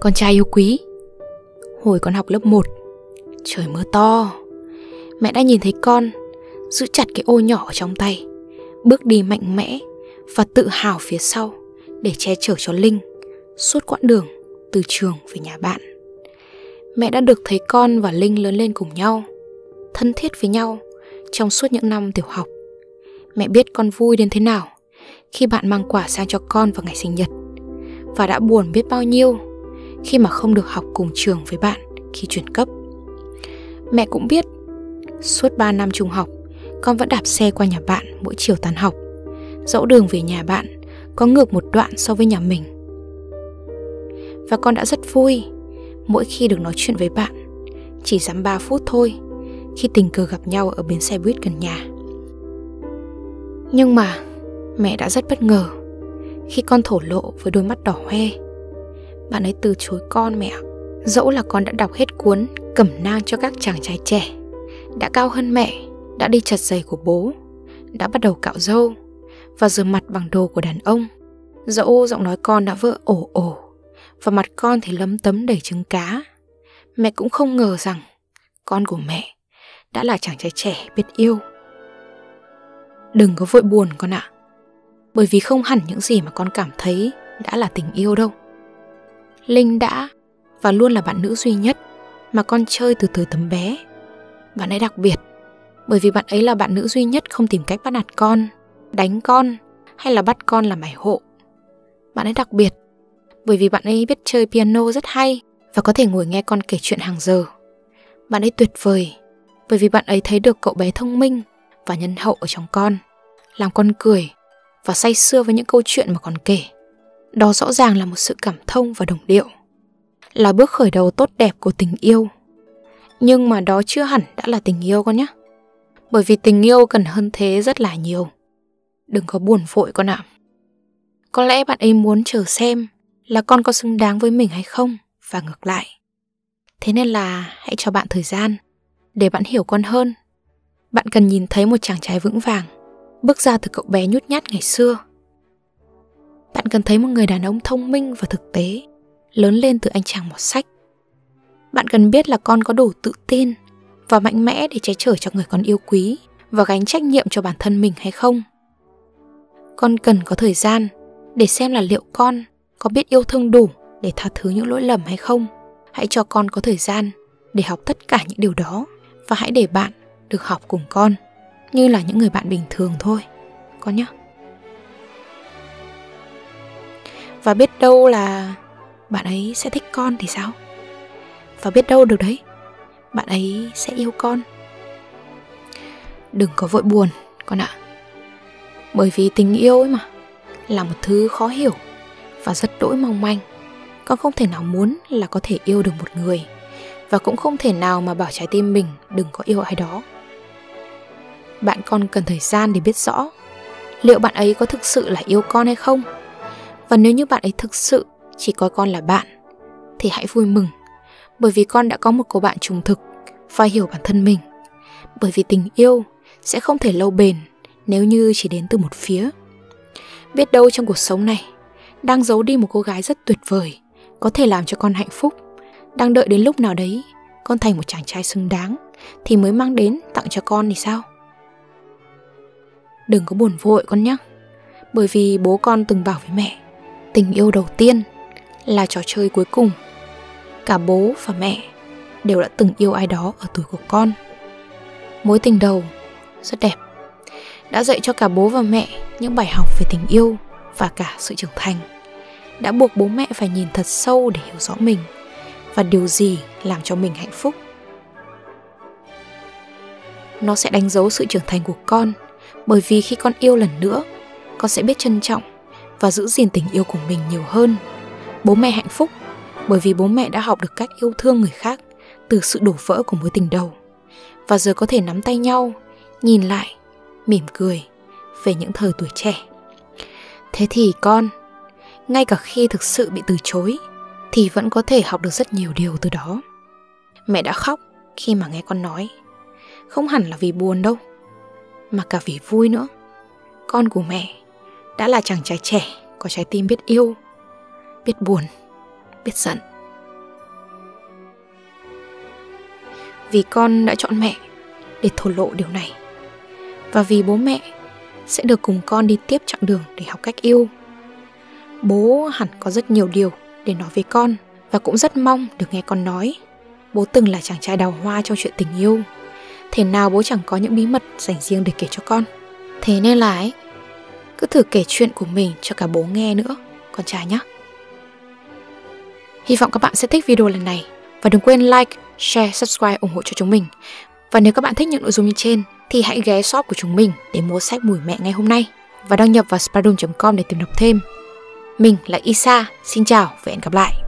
Con trai yêu quý. Hồi con học lớp 1 Trời mưa to. Mẹ đã nhìn thấy con, Giữ chặt cái ô nhỏ ở trong tay, Bước đi mạnh mẽ Và tự hào phía sau Để che chở cho Linh Suốt quãng đường từ trường về nhà bạn. Mẹ đã được thấy con và Linh lớn lên cùng nhau, Thân thiết với nhau Trong suốt những năm tiểu học. Mẹ biết con vui đến thế nào Khi bạn mang quà sang cho con vào ngày sinh nhật Và đã buồn biết bao nhiêu khi mà không được học cùng trường với bạn khi chuyển cấp. Mẹ cũng biết, Suốt 3 năm trung học, Con vẫn đạp xe qua nhà bạn mỗi chiều tan học. Dẫu đường về nhà bạn Có ngược một đoạn so với nhà mình. Và con đã rất vui, Mỗi khi được nói chuyện với bạn, Chỉ dám 3 phút thôi, Khi tình cờ gặp nhau ở bến xe buýt gần nhà. Nhưng mà Mẹ đã rất bất ngờ Khi con thổ lộ với đôi mắt đỏ hoe bạn ấy từ chối con mẹ Dẫu là con đã đọc hết cuốn Cẩm nang cho các chàng trai trẻ, Đã cao hơn mẹ, Đã đi chật giày của bố, Đã bắt đầu cạo râu Và rửa mặt bằng đồ của đàn ông. Dẫu giọng nói con đã vỡ ổ ổ Và mặt con thì lấm tấm đầy trứng cá, Mẹ cũng không ngờ rằng Con của mẹ Đã là chàng trai trẻ biết yêu. Đừng có vội buồn con ạ, Bởi vì không hẳn những gì mà con cảm thấy Đã là tình yêu đâu. Linh đã và luôn là bạn nữ duy nhất mà con chơi từ thời tấm bé. Bạn ấy đặc biệt, bởi vì bạn ấy là bạn nữ duy nhất không tìm cách bắt nạt con, đánh con hay là bắt con làm bài hộ. Bạn ấy đặc biệt, bởi vì bạn ấy biết chơi piano rất hay và có thể ngồi nghe con kể chuyện hàng giờ. Bạn ấy tuyệt vời, bởi vì bạn ấy thấy được cậu bé thông minh và nhân hậu ở trong con, làm con cười và say sưa với những câu chuyện mà con kể. Đó rõ ràng là một sự cảm thông và đồng điệu, là bước khởi đầu tốt đẹp của tình yêu. Nhưng mà đó chưa hẳn đã là tình yêu con nhé. Bởi vì tình yêu cần hơn thế rất là nhiều. Đừng có buồn vội con ạ. Có lẽ bạn ấy muốn chờ xem là con có xứng đáng với mình hay không, và ngược lại. Thế nên là hãy cho bạn thời gian để bạn hiểu con hơn. Bạn cần nhìn thấy một chàng trai vững vàng, bước ra từ cậu bé nhút nhát ngày xưa bạn cần thấy một người đàn ông thông minh và thực tế, lớn lên từ anh chàng một sách. Bạn cần biết là con có đủ tự tin và mạnh mẽ để che chở cho người con yêu quý và gánh trách nhiệm cho bản thân mình hay không. Con cần có thời gian để xem là liệu con có biết yêu thương đủ để tha thứ những lỗi lầm hay không. Hãy cho con có thời gian để học tất cả những điều đó và hãy để bạn được học cùng con, như là những người bạn bình thường thôi. Con nhé. Và biết đâu là bạn ấy sẽ thích con thì sao? Và biết đâu được đấy, bạn ấy sẽ yêu con. Đừng có vội buồn, con ạ. Bởi vì tình yêu ấy mà, là một thứ khó hiểu và rất đỗi mong manh. Con không thể nào muốn là có thể yêu được một người và cũng không thể nào mà bảo trái tim mình đừng có yêu ai đó. Bạn con cần thời gian để biết rõ liệu bạn ấy có thực sự là yêu con hay không? Và nếu như bạn ấy thực sự chỉ coi con là bạn, thì hãy vui mừng. Bởi vì con đã có một cô bạn trùng thực, và hiểu bản thân mình. Bởi vì tình yêu sẽ không thể lâu bền nếu như chỉ đến từ một phía. Biết đâu trong cuộc sống này, đang giấu đi một cô gái rất tuyệt vời, có thể làm cho con hạnh phúc. Đang đợi đến lúc nào đấy, con thành một chàng trai xứng đáng, thì mới mang đến tặng cho con thì sao? Đừng có buồn vội con nhé. Bởi vì bố con từng bảo với mẹ tình yêu đầu tiên là trò chơi cuối cùng. Cả bố và mẹ đều đã từng yêu ai đó ở tuổi của con. Mối tình đầu rất đẹp, đã dạy cho cả bố và mẹ những bài học về tình yêu và cả sự trưởng thành, đã buộc bố mẹ phải nhìn thật sâu để hiểu rõ mình và điều gì làm cho mình hạnh phúc. Nó sẽ đánh dấu sự trưởng thành của con, bởi vì khi con yêu lần nữa, con sẽ biết trân trọng và giữ gìn tình yêu của mình nhiều hơn. Bố mẹ hạnh phúc, bởi vì bố mẹ đã học được cách yêu thương người khác từ sự đổ vỡ của mối tình đầu. Và giờ có thể nắm tay nhau, nhìn lại, mỉm cười về những thời tuổi trẻ. Thế thì con, ngay cả khi thực sự bị từ chối, thì vẫn có thể học được rất nhiều điều từ đó. Mẹ đã khóc khi mà nghe con nói. Không hẳn là vì buồn đâu, mà cả vì vui nữa. Con của mẹ đã là chàng trai trẻ có trái tim biết yêu biết buồn biết giận. Vì con đã chọn mẹ để thổ lộ điều này và vì bố mẹ sẽ được cùng con đi tiếp chặng đường để học cách yêu. Bố hẳn có rất nhiều điều để nói với con và cũng rất mong được nghe con nói. Bố từng là chàng trai đào hoa trong chuyện tình yêu. Thế nào bố chẳng có những bí mật dành riêng để kể cho con? Thế nên là ấy, cứ thử kể chuyện của mình cho cả bố nghe nữa, con trai nhé. Hy vọng các bạn sẽ thích video lần này và đừng quên like, share, subscribe ủng hộ cho chúng mình. Và nếu các bạn thích những nội dung như trên thì hãy ghé shop của chúng mình để mua sách Mùi Mẹ ngay hôm nay và đăng nhập vào spadum.com để tìm đọc thêm. Mình là Isa, xin chào và hẹn gặp lại.